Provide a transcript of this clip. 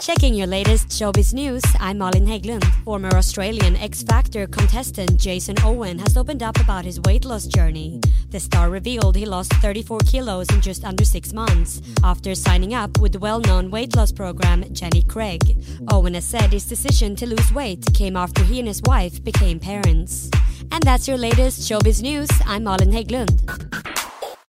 Checking your latest showbiz news, I'm Malin Haglund. Former Australian X Factor contestant Jason Owen has opened up about his weight loss journey. The star revealed he lost 34 kilos in just under six months after signing up with the well known weight loss program Jenny Craig. Owen has said his decision to lose weight came after he and his wife became parents. And that's your latest showbiz news. I'm Malin Haglund.